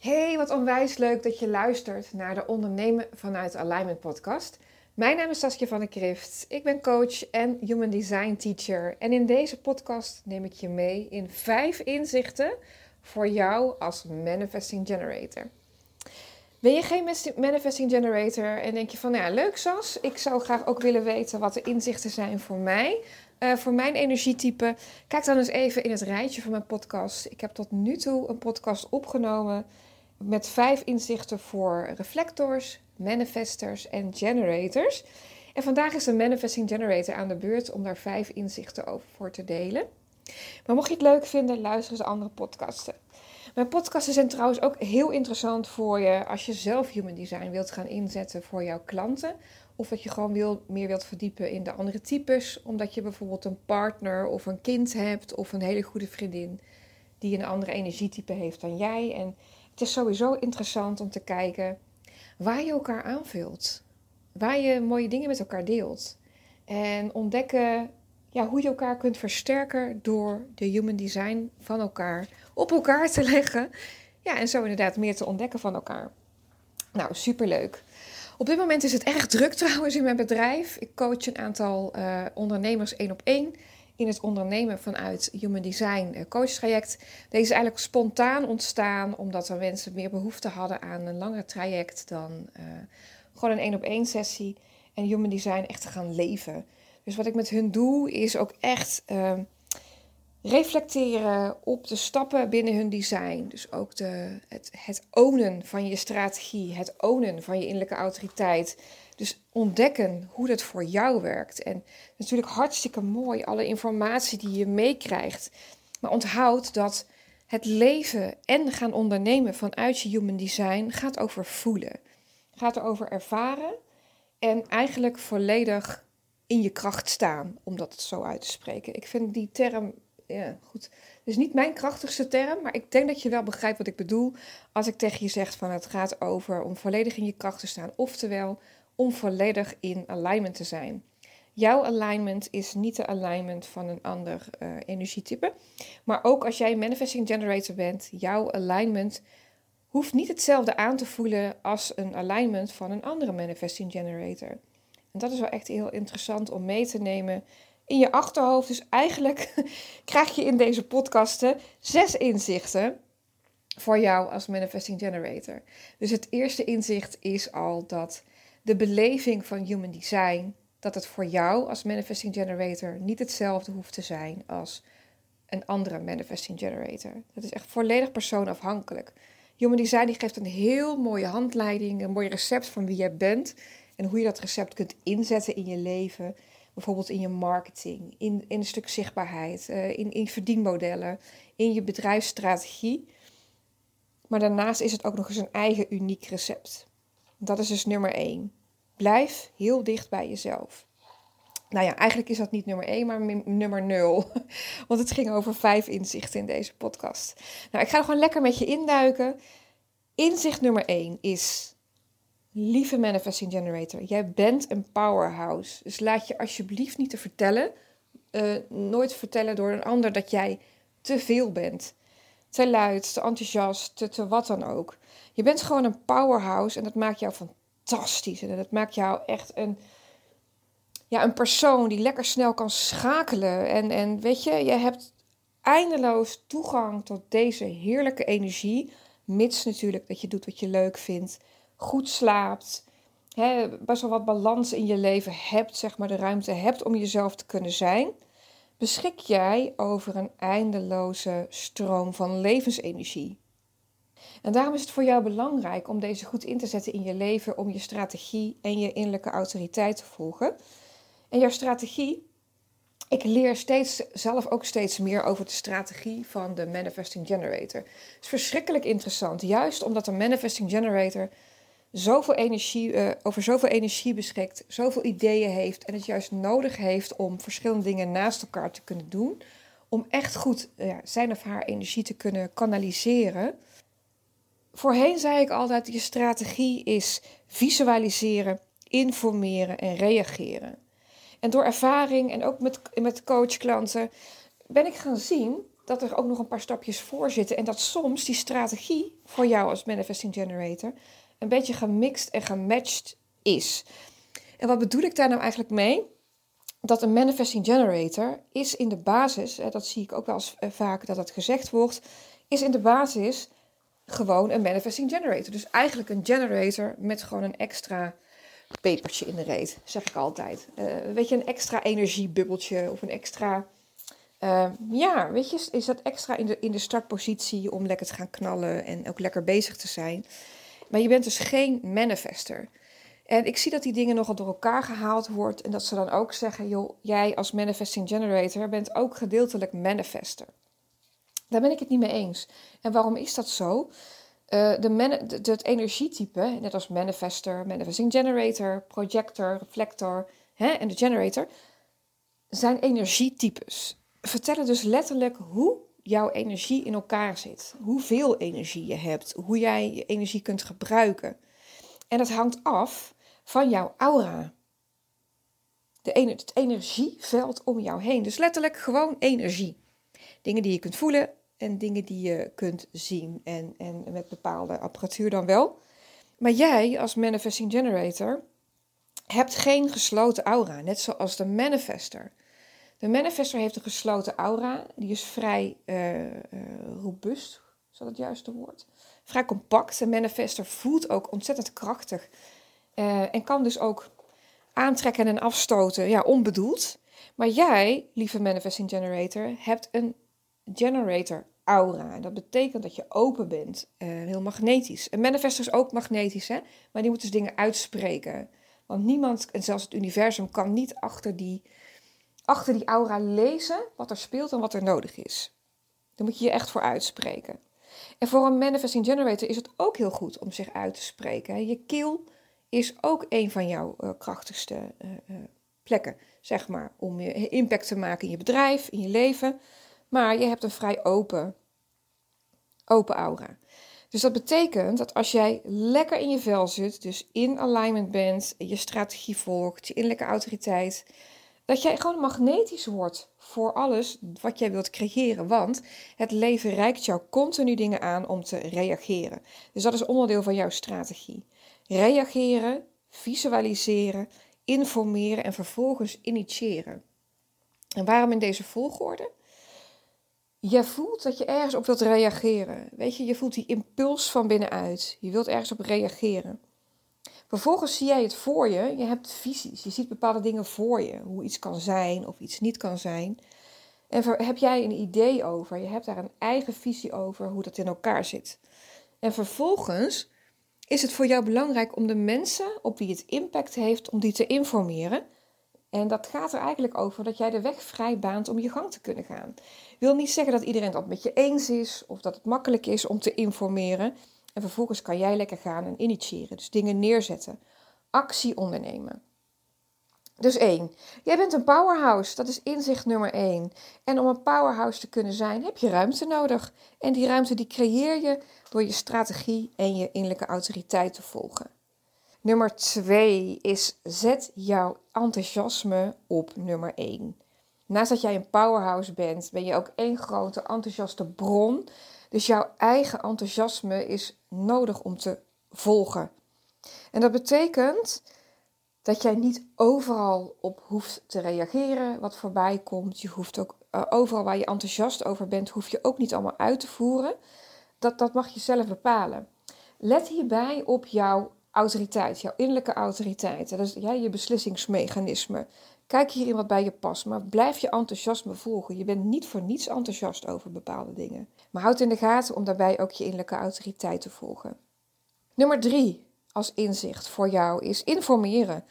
Hey, wat onwijs leuk dat je luistert naar de Ondernemen vanuit Alignment podcast. Mijn naam is Saskia van der Krift. Ik ben coach en human design teacher. En in deze podcast neem ik je mee in vijf inzichten voor jou als manifesting generator. Ben je geen manifesting generator en denk je van, nou ja, leuk Sas, ik zou graag ook willen weten wat de inzichten zijn voor mij, uh, voor mijn energietype? Kijk dan eens even in het rijtje van mijn podcast. Ik heb tot nu toe een podcast opgenomen met vijf inzichten voor reflectors, manifestors en generators. En vandaag is de Manifesting Generator aan de beurt om daar vijf inzichten over voor te delen. Maar mocht je het leuk vinden, luister eens andere podcasten. Mijn podcasten zijn trouwens ook heel interessant voor je als je zelf human design wilt gaan inzetten voor jouw klanten. Of dat je gewoon wil, meer wilt verdiepen in de andere types. Omdat je bijvoorbeeld een partner of een kind hebt of een hele goede vriendin die een andere energietype heeft dan jij. En het is sowieso interessant om te kijken waar je elkaar aanvult. Waar je mooie dingen met elkaar deelt. En ontdekken ja, hoe je elkaar kunt versterken door de human design van elkaar op elkaar te leggen. Ja, en zo inderdaad meer te ontdekken van elkaar. Nou, superleuk. Op dit moment is het erg druk trouwens in mijn bedrijf. Ik coach een aantal uh, ondernemers één op één in het ondernemen vanuit Human Design uh, coach traject. Deze is eigenlijk spontaan ontstaan omdat er mensen meer behoefte hadden aan een langer traject dan uh, gewoon een één op één sessie. En Human Design echt te gaan leven. Dus wat ik met hun doe is ook echt reflecteren op de stappen binnen hun design. Dus ook de, het, het ownen van je strategie, het ownen van je innerlijke autoriteit. Dus ontdekken hoe dat voor jou werkt. En natuurlijk hartstikke mooi, alle informatie die je meekrijgt. Maar onthoud dat het leven en gaan ondernemen vanuit je human design gaat over voelen. Gaat over ervaren en eigenlijk volledig in je kracht staan, om dat zo uit te spreken. Ik vind die term ja, goed. Is niet mijn krachtigste term, maar ik denk dat je wel begrijpt wat ik bedoel als ik tegen je zeg van het gaat over om volledig in je kracht te staan, oftewel om volledig in alignment te zijn. Jouw alignment is niet de alignment van een ander uh, energietype, maar ook als jij manifesting generator bent, jouw alignment hoeft niet hetzelfde aan te voelen als een alignment van een andere manifesting generator. En dat is wel echt heel interessant om mee te nemen in je achterhoofd. Dus eigenlijk krijg je in deze podcasten zes inzichten voor jou als manifesting generator. Dus het eerste inzicht is al dat de beleving van human design, dat het voor jou als manifesting generator niet hetzelfde hoeft te zijn als een andere manifesting generator. Dat is echt volledig persoonafhankelijk. Human design die geeft een heel mooie handleiding, een mooi recept van wie jij bent en hoe je dat recept kunt inzetten in je leven bijvoorbeeld in je marketing, in, in een stuk zichtbaarheid, uh, in, in verdienmodellen, in je bedrijfsstrategie. Maar daarnaast is het ook nog eens een eigen uniek recept. Dat is dus nummer één. Blijf heel dicht bij jezelf. Nou ja, eigenlijk is dat niet nummer één, maar nummer nul. Want het ging over vijf inzichten in deze podcast. Nou, ik ga er gewoon lekker met je induiken. Inzicht nummer één is Lieve Manifesting Generator, jij bent een powerhouse. Dus laat je alsjeblieft niet te vertellen, uh, nooit vertellen door een ander dat jij te veel bent. Te luid, te enthousiast, te, te wat dan ook. Je bent gewoon een powerhouse en dat maakt jou fantastisch. En dat maakt jou echt een, ja, een persoon die lekker snel kan schakelen. En, en weet je, je hebt eindeloos toegang tot deze heerlijke energie. Mits natuurlijk dat je doet wat je leuk vindt goed slaapt, best wel wat balans in je leven hebt, zeg maar de ruimte hebt om jezelf te kunnen zijn, beschik jij over een eindeloze stroom van levensenergie. En daarom is het voor jou belangrijk om deze goed in te zetten in je leven, om je strategie en je innerlijke autoriteit te volgen. En jouw strategie, ik leer steeds, zelf ook steeds meer over de strategie van de Manifesting Generator. Het is verschrikkelijk interessant, juist omdat de Manifesting Generator zoveel energie, uh, over zoveel energie beschikt, zoveel ideeën heeft en het juist nodig heeft om verschillende dingen naast elkaar te kunnen doen, om echt goed uh, zijn of haar energie te kunnen kanaliseren. Voorheen zei ik altijd, je strategie is visualiseren, informeren en reageren. En door ervaring en ook met, met coachklanten ben ik gaan zien dat er ook nog een paar stapjes voor zitten. En dat soms die strategie voor jou als manifesting generator een beetje gemixt en gematcht is. En wat bedoel ik daar nou eigenlijk mee? Dat een manifesting generator is in de basis, dat zie ik ook wel eens eh, vaak dat het gezegd wordt, is in de basis gewoon een manifesting generator. Dus eigenlijk een generator met gewoon een extra pepertje in de reet, zeg ik altijd. Uh, weet je, een extra energiebubbeltje of een extra... Uh, ja, weet je, is dat extra in de, in de startpositie om lekker te gaan knallen en ook lekker bezig te zijn. Maar je bent dus geen manifester. En ik zie dat die dingen nogal door elkaar gehaald wordt en dat ze dan ook zeggen, joh, jij als manifesting generator bent ook gedeeltelijk manifester. Daar ben ik het niet mee eens. En waarom is dat zo? Uh, de, de, het energietype, net als manifester, manifesting generator, projector, reflector hè, en de generator, zijn energietypes. Vertellen dus letterlijk hoe jouw energie in elkaar zit. Hoeveel energie je hebt, hoe jij je energie kunt gebruiken. En dat hangt af van jouw aura. De, het energieveld om jou heen. Dus letterlijk gewoon energie. Dingen die je kunt voelen, en dingen die je kunt zien en, en met bepaalde apparatuur dan wel. Maar jij als manifesting generator hebt geen gesloten aura, net zoals de manifester. De manifester heeft een gesloten aura, die is vrij uh, uh, robuust, is dat het juiste woord? Vrij compact. De manifester voelt ook ontzettend krachtig uh, en kan dus ook aantrekken en afstoten, ja, onbedoeld. Maar jij, lieve manifesting generator, hebt een generator aura. En dat betekent dat je open bent, heel magnetisch. Een manifester is ook magnetisch, hè? maar die moet dus dingen uitspreken. Want niemand, en zelfs het universum, kan niet achter die, achter die aura lezen wat er speelt en wat er nodig is. Daar moet je je echt voor uitspreken. En voor een manifesting generator is het ook heel goed om zich uit te spreken. Je keel is ook een van jouw uh, krachtigste uh, plekken, zeg maar, om je impact te maken in je bedrijf, in je leven. Maar je hebt een vrij open, open aura. Dus dat betekent dat als jij lekker in je vel zit, dus in alignment bent, je strategie volgt, je innerlijke autoriteit, dat jij gewoon magnetisch wordt voor alles wat jij wilt creëren. Want het leven reikt jou continu dingen aan om te reageren. Dus dat is onderdeel van jouw strategie. Reageren, visualiseren, informeren en vervolgens initiëren. En waarom in deze volgorde? je voelt dat je ergens op wilt reageren. Weet je, je voelt die impuls van binnenuit. Je wilt ergens op reageren. Vervolgens zie jij het voor je. Je hebt visies. Je ziet bepaalde dingen voor je. Hoe iets kan zijn of iets niet kan zijn. En heb jij een idee over. Je hebt daar een eigen visie over hoe dat in elkaar zit. En vervolgens is het voor jou belangrijk om de mensen op wie het impact heeft, om die te informeren en dat gaat er eigenlijk over dat jij de weg vrij baant om je gang te kunnen gaan. Wil niet zeggen dat iedereen dat met je eens is of dat het makkelijk is om te informeren. En vervolgens kan jij lekker gaan en initiëren. Dus dingen neerzetten. Actie ondernemen. Dus één. Jij bent een powerhouse. Dat is inzicht nummer één. En om een powerhouse te kunnen zijn, heb je ruimte nodig. En die ruimte die creëer je door je strategie en je innerlijke autoriteit te volgen. Nummer twee is zet jouw enthousiasme op nummer één. Naast dat jij een powerhouse bent, ben je ook één grote enthousiaste bron. Dus jouw eigen enthousiasme is nodig om te volgen. En dat betekent dat jij niet overal op hoeft te reageren wat voorbij komt. Je hoeft ook uh, overal waar je enthousiast over bent, hoef je ook niet allemaal uit te voeren. Dat, dat mag je zelf bepalen. Let hierbij op jouw autoriteit, jouw innerlijke autoriteit. Dat is ja, je beslissingsmechanisme. Kijk hierin wat bij je past, maar blijf je enthousiasme volgen. Je bent niet voor niets enthousiast over bepaalde dingen. Maar houd in de gaten om daarbij ook je innerlijke autoriteit te volgen. Nummer drie als inzicht voor jou is informeren.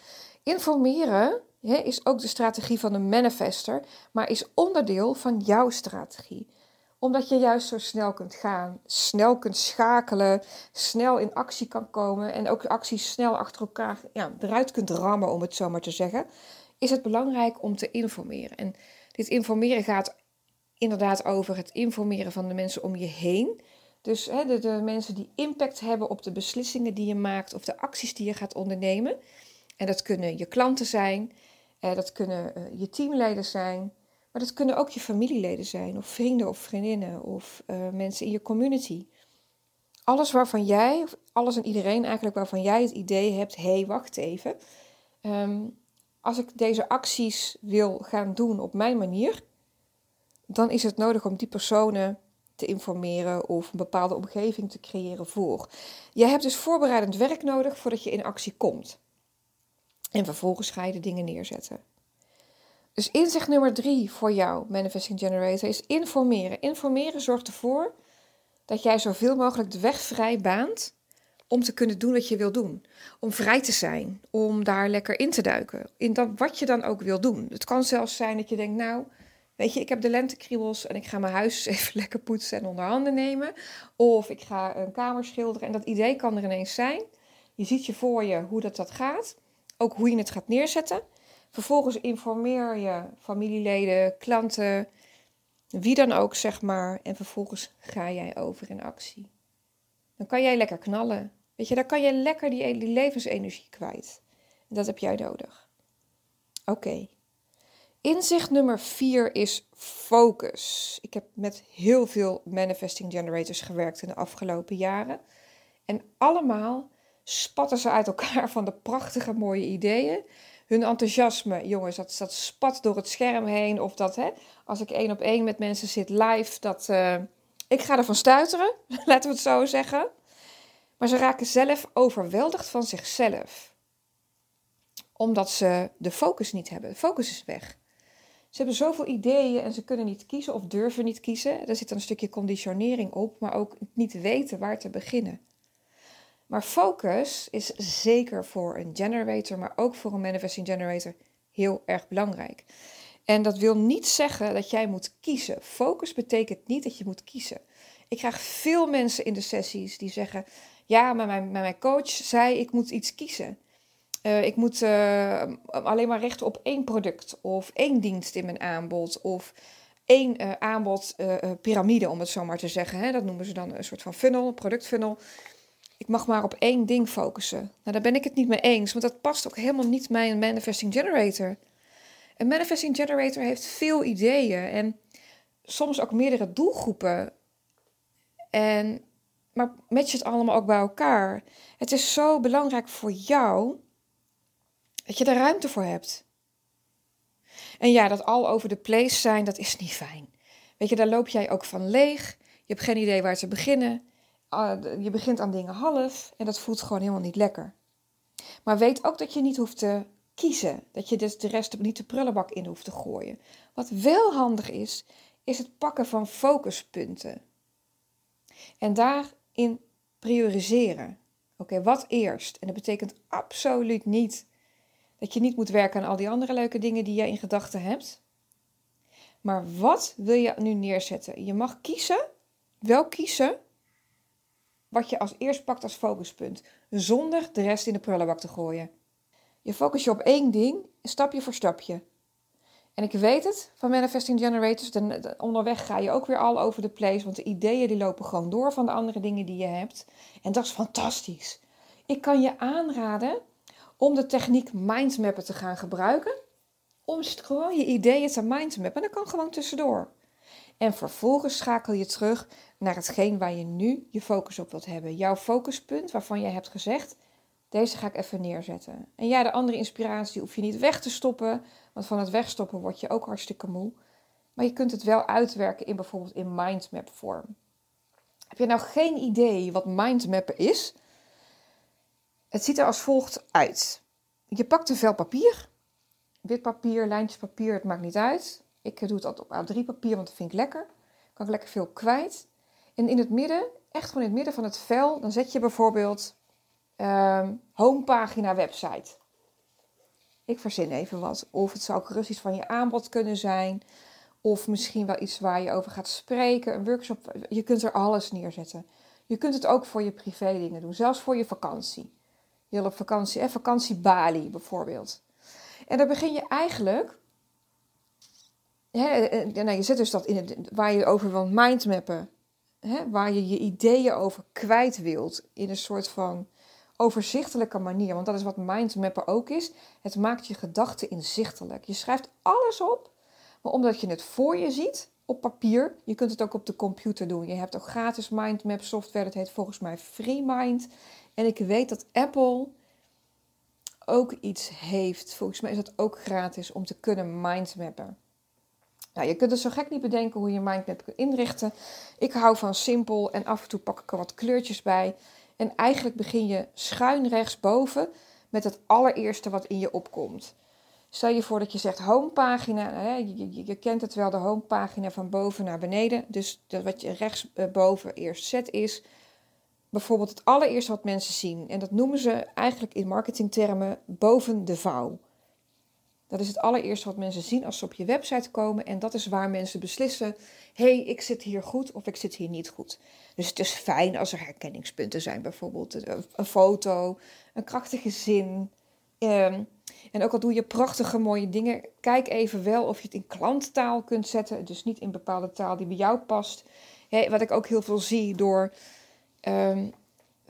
Informeren is ook de strategie van de manifester, maar is onderdeel van jouw strategie omdat je juist zo snel kunt gaan, snel kunt schakelen, snel in actie kan komen en ook acties snel achter elkaar ja, eruit kunt rammen, om het zo maar te zeggen, is het belangrijk om te informeren. En dit informeren gaat inderdaad over het informeren van de mensen om je heen. Dus hè, de, mensen die impact hebben op de beslissingen die je maakt of de acties die je gaat ondernemen. En dat kunnen je klanten zijn, eh, dat kunnen uh, je teamleden zijn, maar dat kunnen ook je familieleden zijn, of vrienden of vriendinnen, of uh, mensen in je community. Alles waarvan jij, of alles en iedereen eigenlijk waarvan jij het idee hebt: hé, hey, wacht even. Um, als ik deze acties wil gaan doen op mijn manier, dan is het nodig om die personen te informeren of een bepaalde omgeving te creëren voor. Je hebt dus voorbereidend werk nodig voordat je in actie komt. En vervolgens ga je de dingen neerzetten. Dus inzicht nummer drie voor jou, Manifesting Generator, is informeren. Informeren zorgt ervoor dat jij zoveel mogelijk de weg vrij baant om te kunnen doen wat je wil doen. Om vrij te zijn, om daar lekker in te duiken. In dat, wat je dan ook wil doen. Het kan zelfs zijn dat je denkt, nou, weet je, ik heb de lentekriebels en ik ga mijn huis even lekker poetsen en onder handen nemen. Of ik ga een kamer schilderen en dat idee kan er ineens zijn. Je ziet je voor je hoe dat, dat gaat. Ook hoe je het gaat neerzetten. Vervolgens informeer je familieleden, klanten, wie dan ook, zeg maar. En vervolgens ga jij over in actie. Dan kan jij lekker knallen. Weet je, dan kan je lekker die, die levensenergie kwijt. Dat heb jij nodig. Oké. Inzicht nummer vier is focus. Ik heb met heel veel manifesting generators gewerkt in de afgelopen jaren. En allemaal spatten ze uit elkaar van de prachtige mooie ideeën. Hun enthousiasme, jongens, dat, dat spat door het scherm heen. Of dat, hè, als ik één op één met mensen zit live, dat... Uh, ik ga ervan stuiteren, laten we het zo zeggen. Maar ze raken zelf overweldigd van zichzelf. Omdat ze de focus niet hebben. De focus is weg. Ze hebben zoveel ideeën en ze kunnen niet kiezen of durven niet kiezen. Daar zit een stukje conditionering op, maar ook niet weten waar te beginnen. Maar focus is zeker voor een generator, maar ook voor een manifesting generator heel erg belangrijk. En dat wil niet zeggen dat jij moet kiezen. Focus betekent niet dat je moet kiezen. Ik krijg veel mensen in de sessies die zeggen: Ja, maar mijn, mijn coach zei ik moet iets kiezen. Uh, ik moet uh, alleen maar richten op één product of één dienst in mijn aanbod of één uh, aanbod piramide, om het zo maar te zeggen. Hè? Dat noemen ze dan een soort van funnel, productfunnel. Ik mag maar op één ding focussen. Nou, daar ben ik het niet mee eens, want dat past ook helemaal niet bij een manifesting generator. Een manifesting generator heeft veel ideeën en soms ook meerdere doelgroepen. En, maar match het allemaal ook bij elkaar. Het is zo belangrijk voor jou dat je er ruimte voor hebt. En ja, dat al over de place zijn, dat is niet fijn. Weet je, daar loop jij ook van leeg. Je hebt geen idee waar te beginnen. Ah, je begint aan dingen half en dat voelt gewoon helemaal niet lekker. Maar weet ook dat je niet hoeft te kiezen. Dat je dus de rest niet de prullenbak in hoeft te gooien. Wat wel handig is, is het pakken van focuspunten. En daarin prioriseren. Oké, wat eerst? En dat betekent absoluut niet dat je niet moet werken aan al die andere leuke dingen die jij in gedachten hebt. Maar wat wil je nu neerzetten? Je mag kiezen, wel kiezen, wat je als eerst pakt als focuspunt, zonder de rest in de prullenbak te gooien. Je focus je op één ding, stapje voor stapje. En ik weet het van Manifesting Generators, de, onderweg ga je ook weer al over de place, want de ideeën die lopen gewoon door van de andere dingen die je hebt. En dat is fantastisch. Ik kan je aanraden om de techniek mindmappen te gaan gebruiken. Om gewoon je ideeën te mindmappen. En dat kan gewoon tussendoor. En vervolgens schakel je terug naar hetgeen waar je nu je focus op wilt hebben. Jouw focuspunt waarvan jij hebt gezegd, deze ga ik even neerzetten. En ja, de andere inspiratie hoef je niet weg te stoppen, want van het wegstoppen word je ook hartstikke moe. Maar je kunt het wel uitwerken in bijvoorbeeld in mindmap vorm. Heb je nou geen idee wat mindmappen is? Het ziet er als volgt uit. Je pakt een vel papier, wit papier, lijntjes papier, het maakt niet uit. Ik doe het altijd op A3 papier, want dat vind ik lekker. Kan ik lekker veel kwijt. En in het midden, echt gewoon in het midden van het vel, dan zet je bijvoorbeeld um, homepagina website. Ik verzin even wat. Of het zou ook gerust iets van je aanbod kunnen zijn. Of misschien wel iets waar je over gaat spreken. Een workshop. Je kunt er alles neerzetten. Je kunt het ook voor je privé dingen doen. Zelfs voor je vakantie. Je wil op vakantie. Eh, vakantie Bali bijvoorbeeld. En dan begin je eigenlijk Hè, eh, nou, je zet dus dat in het, waar je over wilt mindmappen, hè, waar je je ideeën over kwijt wilt, in een soort van overzichtelijke manier. Want dat is wat mindmappen ook is. Het maakt je gedachten inzichtelijk. Je schrijft alles op maar omdat je het voor je ziet op papier. Je kunt het ook op de computer doen. Je hebt ook gratis mindmap software, dat heet volgens mij FreeMind. En ik weet dat Apple ook iets heeft. Volgens mij is dat ook gratis om te kunnen mindmappen. Nou, je kunt het zo gek niet bedenken hoe je mindmap kunt inrichten. Ik hou van simpel en af en toe pak ik er wat kleurtjes bij. En eigenlijk begin je schuin rechtsboven met het allereerste wat in je opkomt. Stel je voor dat je zegt homepagina. Nou je, je, kent het wel, de homepagina van boven naar beneden. Dus dat wat je rechtsboven eerst zet is bijvoorbeeld het allereerste wat mensen zien. En dat noemen ze eigenlijk in marketingtermen boven de vouw. Dat is het allereerste wat mensen zien als ze op je website komen. En dat is waar mensen beslissen: hé, hey, ik zit hier goed of ik zit hier niet goed. Dus het is fijn als er herkenningspunten zijn, bijvoorbeeld een foto, een krachtige zin. Um, en ook al doe je prachtige mooie dingen, kijk even wel of je het in klanttaal kunt zetten. Dus niet in bepaalde taal die bij jou past. wat ik ook heel veel zie door um,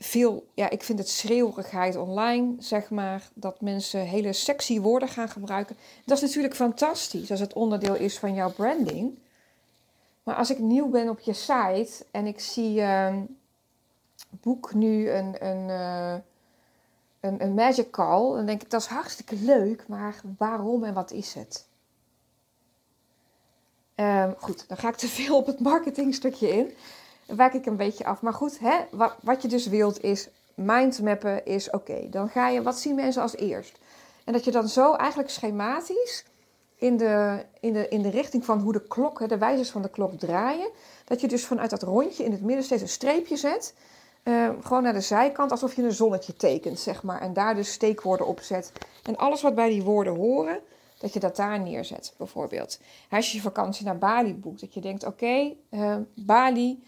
veel, ja, ik vind het schreeuwigheid online, zeg maar, dat mensen hele sexy woorden gaan gebruiken. Dat is natuurlijk fantastisch als het onderdeel is van jouw branding. Maar als ik nieuw ben op je site en ik zie uh, boek nu een, een, uh, een, een magic call, dan denk ik dat is hartstikke leuk, maar waarom en wat is het? Um, goed, dan ga ik te veel op het marketingstukje in wijk ik een beetje af. Maar goed, hè, wat, wat je dus wilt is mindmappen is oké. Dan ga je, wat zien mensen als eerst? En dat je dan zo eigenlijk schematisch in de, in de, in de richting van hoe de klok, de wijzers van de klok draaien. Dat je dus vanuit dat rondje in het midden steeds een streepje zet. Uh, gewoon naar de zijkant, alsof je een zonnetje tekent, zeg maar. En daar dus steekwoorden op zet. En alles wat bij die woorden horen, dat je dat daar neerzet, bijvoorbeeld. Als je je vakantie naar Bali boekt, dat je denkt, oké, okay, uh, eh, Bali,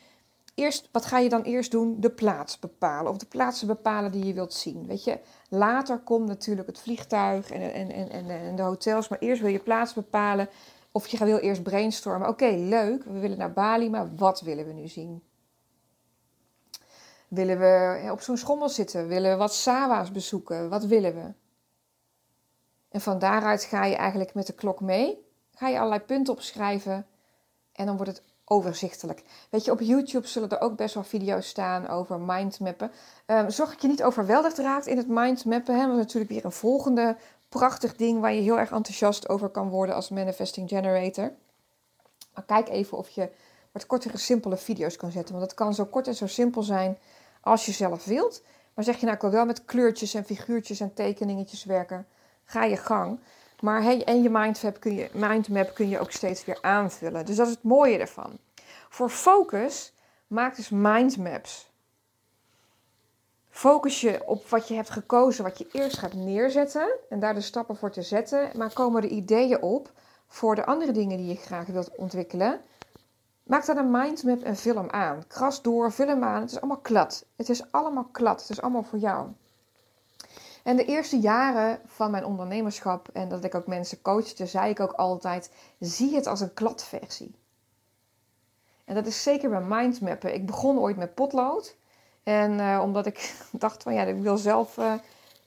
eerst, wat ga je dan eerst doen? De plaats bepalen. Of de plaatsen bepalen die je wilt zien. Weet je, later komt natuurlijk het vliegtuig en, en, en, en, de hotels. Maar eerst wil je plaats bepalen. Of je wil eerst brainstormen. Oké, leuk. We willen naar Bali, maar wat willen we nu zien? Willen we op zo'n schommel zitten? Willen we wat sawa's bezoeken? Wat willen we? En van daaruit ga je eigenlijk met de klok mee. Ga je allerlei punten opschrijven. En dan wordt het overzichtelijk. Weet je, op YouTube zullen er ook best wel video's staan over mindmappen. Um, zorg dat je niet overweldigd raakt in het mindmappen. Hè? Dat is natuurlijk weer een volgende prachtig ding waar je heel erg enthousiast over kan worden als manifesting generator. Maar kijk even of je wat kortere, simpele video's kan zetten. Want dat kan zo kort en zo simpel zijn als je zelf wilt. Maar zeg je nou, ik wil wel met kleurtjes en figuurtjes en tekeningetjes werken. Ga je gang. Maar hey, en je mindmap kun je, mindmap kun je ook steeds weer aanvullen. Dus dat is het mooie ervan. Voor focus maak dus mindmaps. Focus je op wat je hebt gekozen, wat je eerst gaat neerzetten en daar de stappen voor te zetten. Maar komen er ideeën op voor de andere dingen die je graag wilt ontwikkelen? Maak dan een mindmap en film aan. Kras door, film aan. Het is allemaal klad. Het is allemaal klad. Het is allemaal voor jou. En de eerste jaren van mijn ondernemerschap en dat ik ook mensen coachte, zei ik ook altijd: zie het als een kladversie. En dat is zeker bij mindmappen. Ik begon ooit met potlood. En uh, omdat ik dacht van ja, ik wil zelf uh,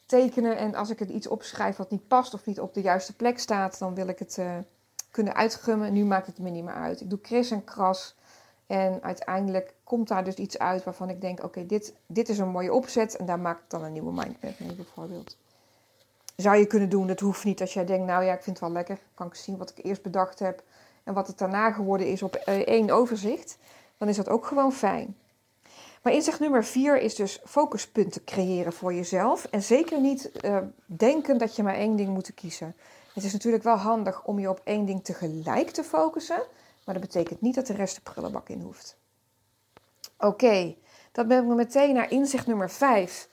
tekenen. En als ik het iets opschrijf wat niet past of niet op de juiste plek staat, dan wil ik het uh, kunnen uitgummen. Nu maakt het me niet meer uit. Ik doe kris en kras. En uiteindelijk komt daar dus iets uit waarvan ik denk: oké, dit, dit is een mooie opzet. En daar maak ik dan een nieuwe mindmap mee, bijvoorbeeld. Zou je kunnen doen, dat hoeft niet. Als jij denkt: nou ja, ik vind het wel lekker, kan ik zien wat ik eerst bedacht heb. En wat het daarna geworden is op eh, één overzicht. Dan is dat ook gewoon fijn. Maar inzicht nummer vier is dus focuspunten creëren voor jezelf. En zeker niet uh, denken dat je maar één ding moet kiezen. Het is natuurlijk wel handig om je op één ding tegelijk te focussen. Maar dat betekent niet dat de rest de prullenbak in hoeft. Oké, okay, dat brengt me meteen naar inzicht nummer 5.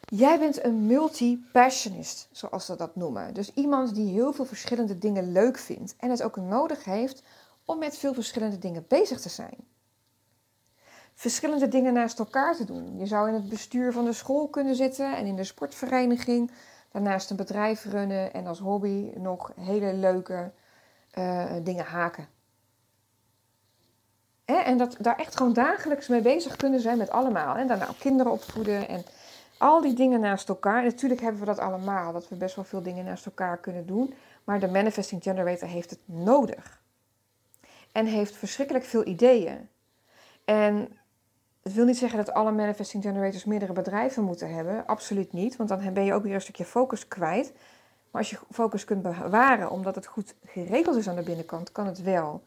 Jij bent een multi-passionist, zoals ze dat noemen. Dus iemand die heel veel verschillende dingen leuk vindt en het ook nodig heeft om met veel verschillende dingen bezig te zijn. Verschillende dingen naast elkaar te doen. Je zou in het bestuur van de school kunnen zitten en in de sportvereniging, daarnaast een bedrijf runnen en als hobby nog hele leuke uh, dingen haken. En dat daar echt gewoon dagelijks mee bezig kunnen zijn met allemaal. En daarna kinderen opvoeden en al die dingen naast elkaar. natuurlijk hebben we dat allemaal, dat we best wel veel dingen naast elkaar kunnen doen. Maar de manifesting generator heeft het nodig. En heeft verschrikkelijk veel ideeën. En het wil niet zeggen dat alle manifesting generators meerdere bedrijven moeten hebben. Absoluut niet, want dan ben je ook weer een stukje focus kwijt. Maar als je focus kunt bewaren omdat het goed geregeld is aan de binnenkant, kan het wel.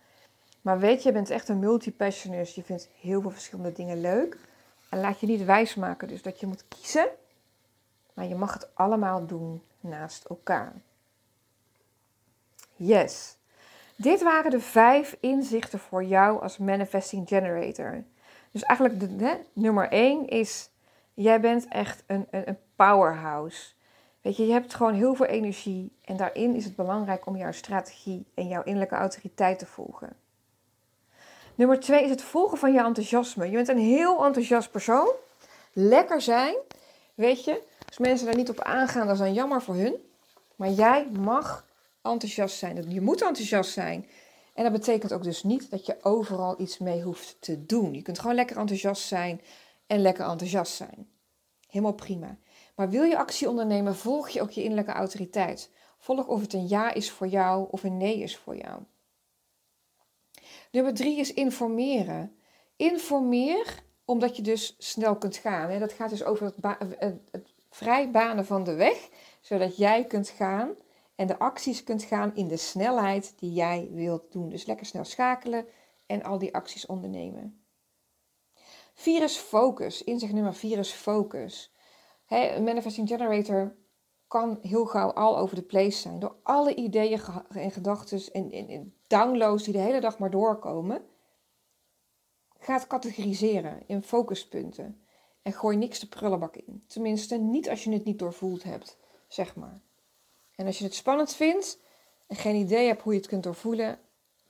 Maar weet je, je bent echt een multipassionist. Je vindt heel veel verschillende dingen leuk. En laat je niet wijsmaken dus dat je moet kiezen. Maar je mag het allemaal doen naast elkaar. Yes. Dit waren de vijf inzichten voor jou als manifesting generator. Dus eigenlijk hè, nummer één is, jij bent echt een, een, een powerhouse. Weet je, je hebt gewoon heel veel energie en daarin is het belangrijk om jouw strategie en jouw innerlijke autoriteit te volgen. Nummer twee is het volgen van je enthousiasme. Je bent een heel enthousiast persoon. Lekker zijn. Weet je, als mensen daar niet op aangaan, dat is dan jammer voor hun. Maar jij mag enthousiast zijn. Je moet enthousiast zijn. En dat betekent ook dus niet dat je overal iets mee hoeft te doen. Je kunt gewoon lekker enthousiast zijn en lekker enthousiast zijn. Helemaal prima. Maar wil je actie ondernemen, volg je ook je innerlijke autoriteit. Volg of het een ja is voor jou of een nee is voor jou. Nummer drie is informeren. Informeer omdat je dus snel kunt gaan. Dat gaat dus over het, het, het vrijbanen van de weg, zodat jij kunt gaan en de acties kunt gaan in de snelheid die jij wilt doen. Dus lekker snel schakelen en al die acties ondernemen. Vier is focus. Inzicht nummer vier is focus. een manifesting generator kan heel gauw al over de place zijn. Door alle ideeën en gedachten en, en, en downloads die de hele dag maar doorkomen. Gaat categoriseren in focuspunten. En gooi niks de prullenbak in. Tenminste, niet als je het niet doorvoeld hebt, zeg maar. En als je het spannend vindt en geen idee hebt hoe je het kunt doorvoelen,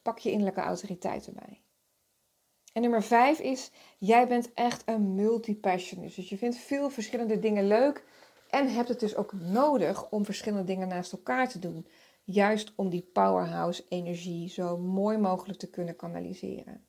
pak je innerlijke autoriteit erbij. En nummer vijf is, jij bent echt een multipassionist. Dus je vindt veel verschillende dingen leuk en hebt het dus ook nodig om verschillende dingen naast elkaar te doen. Juist om die powerhouse energie zo mooi mogelijk te kunnen kanaliseren.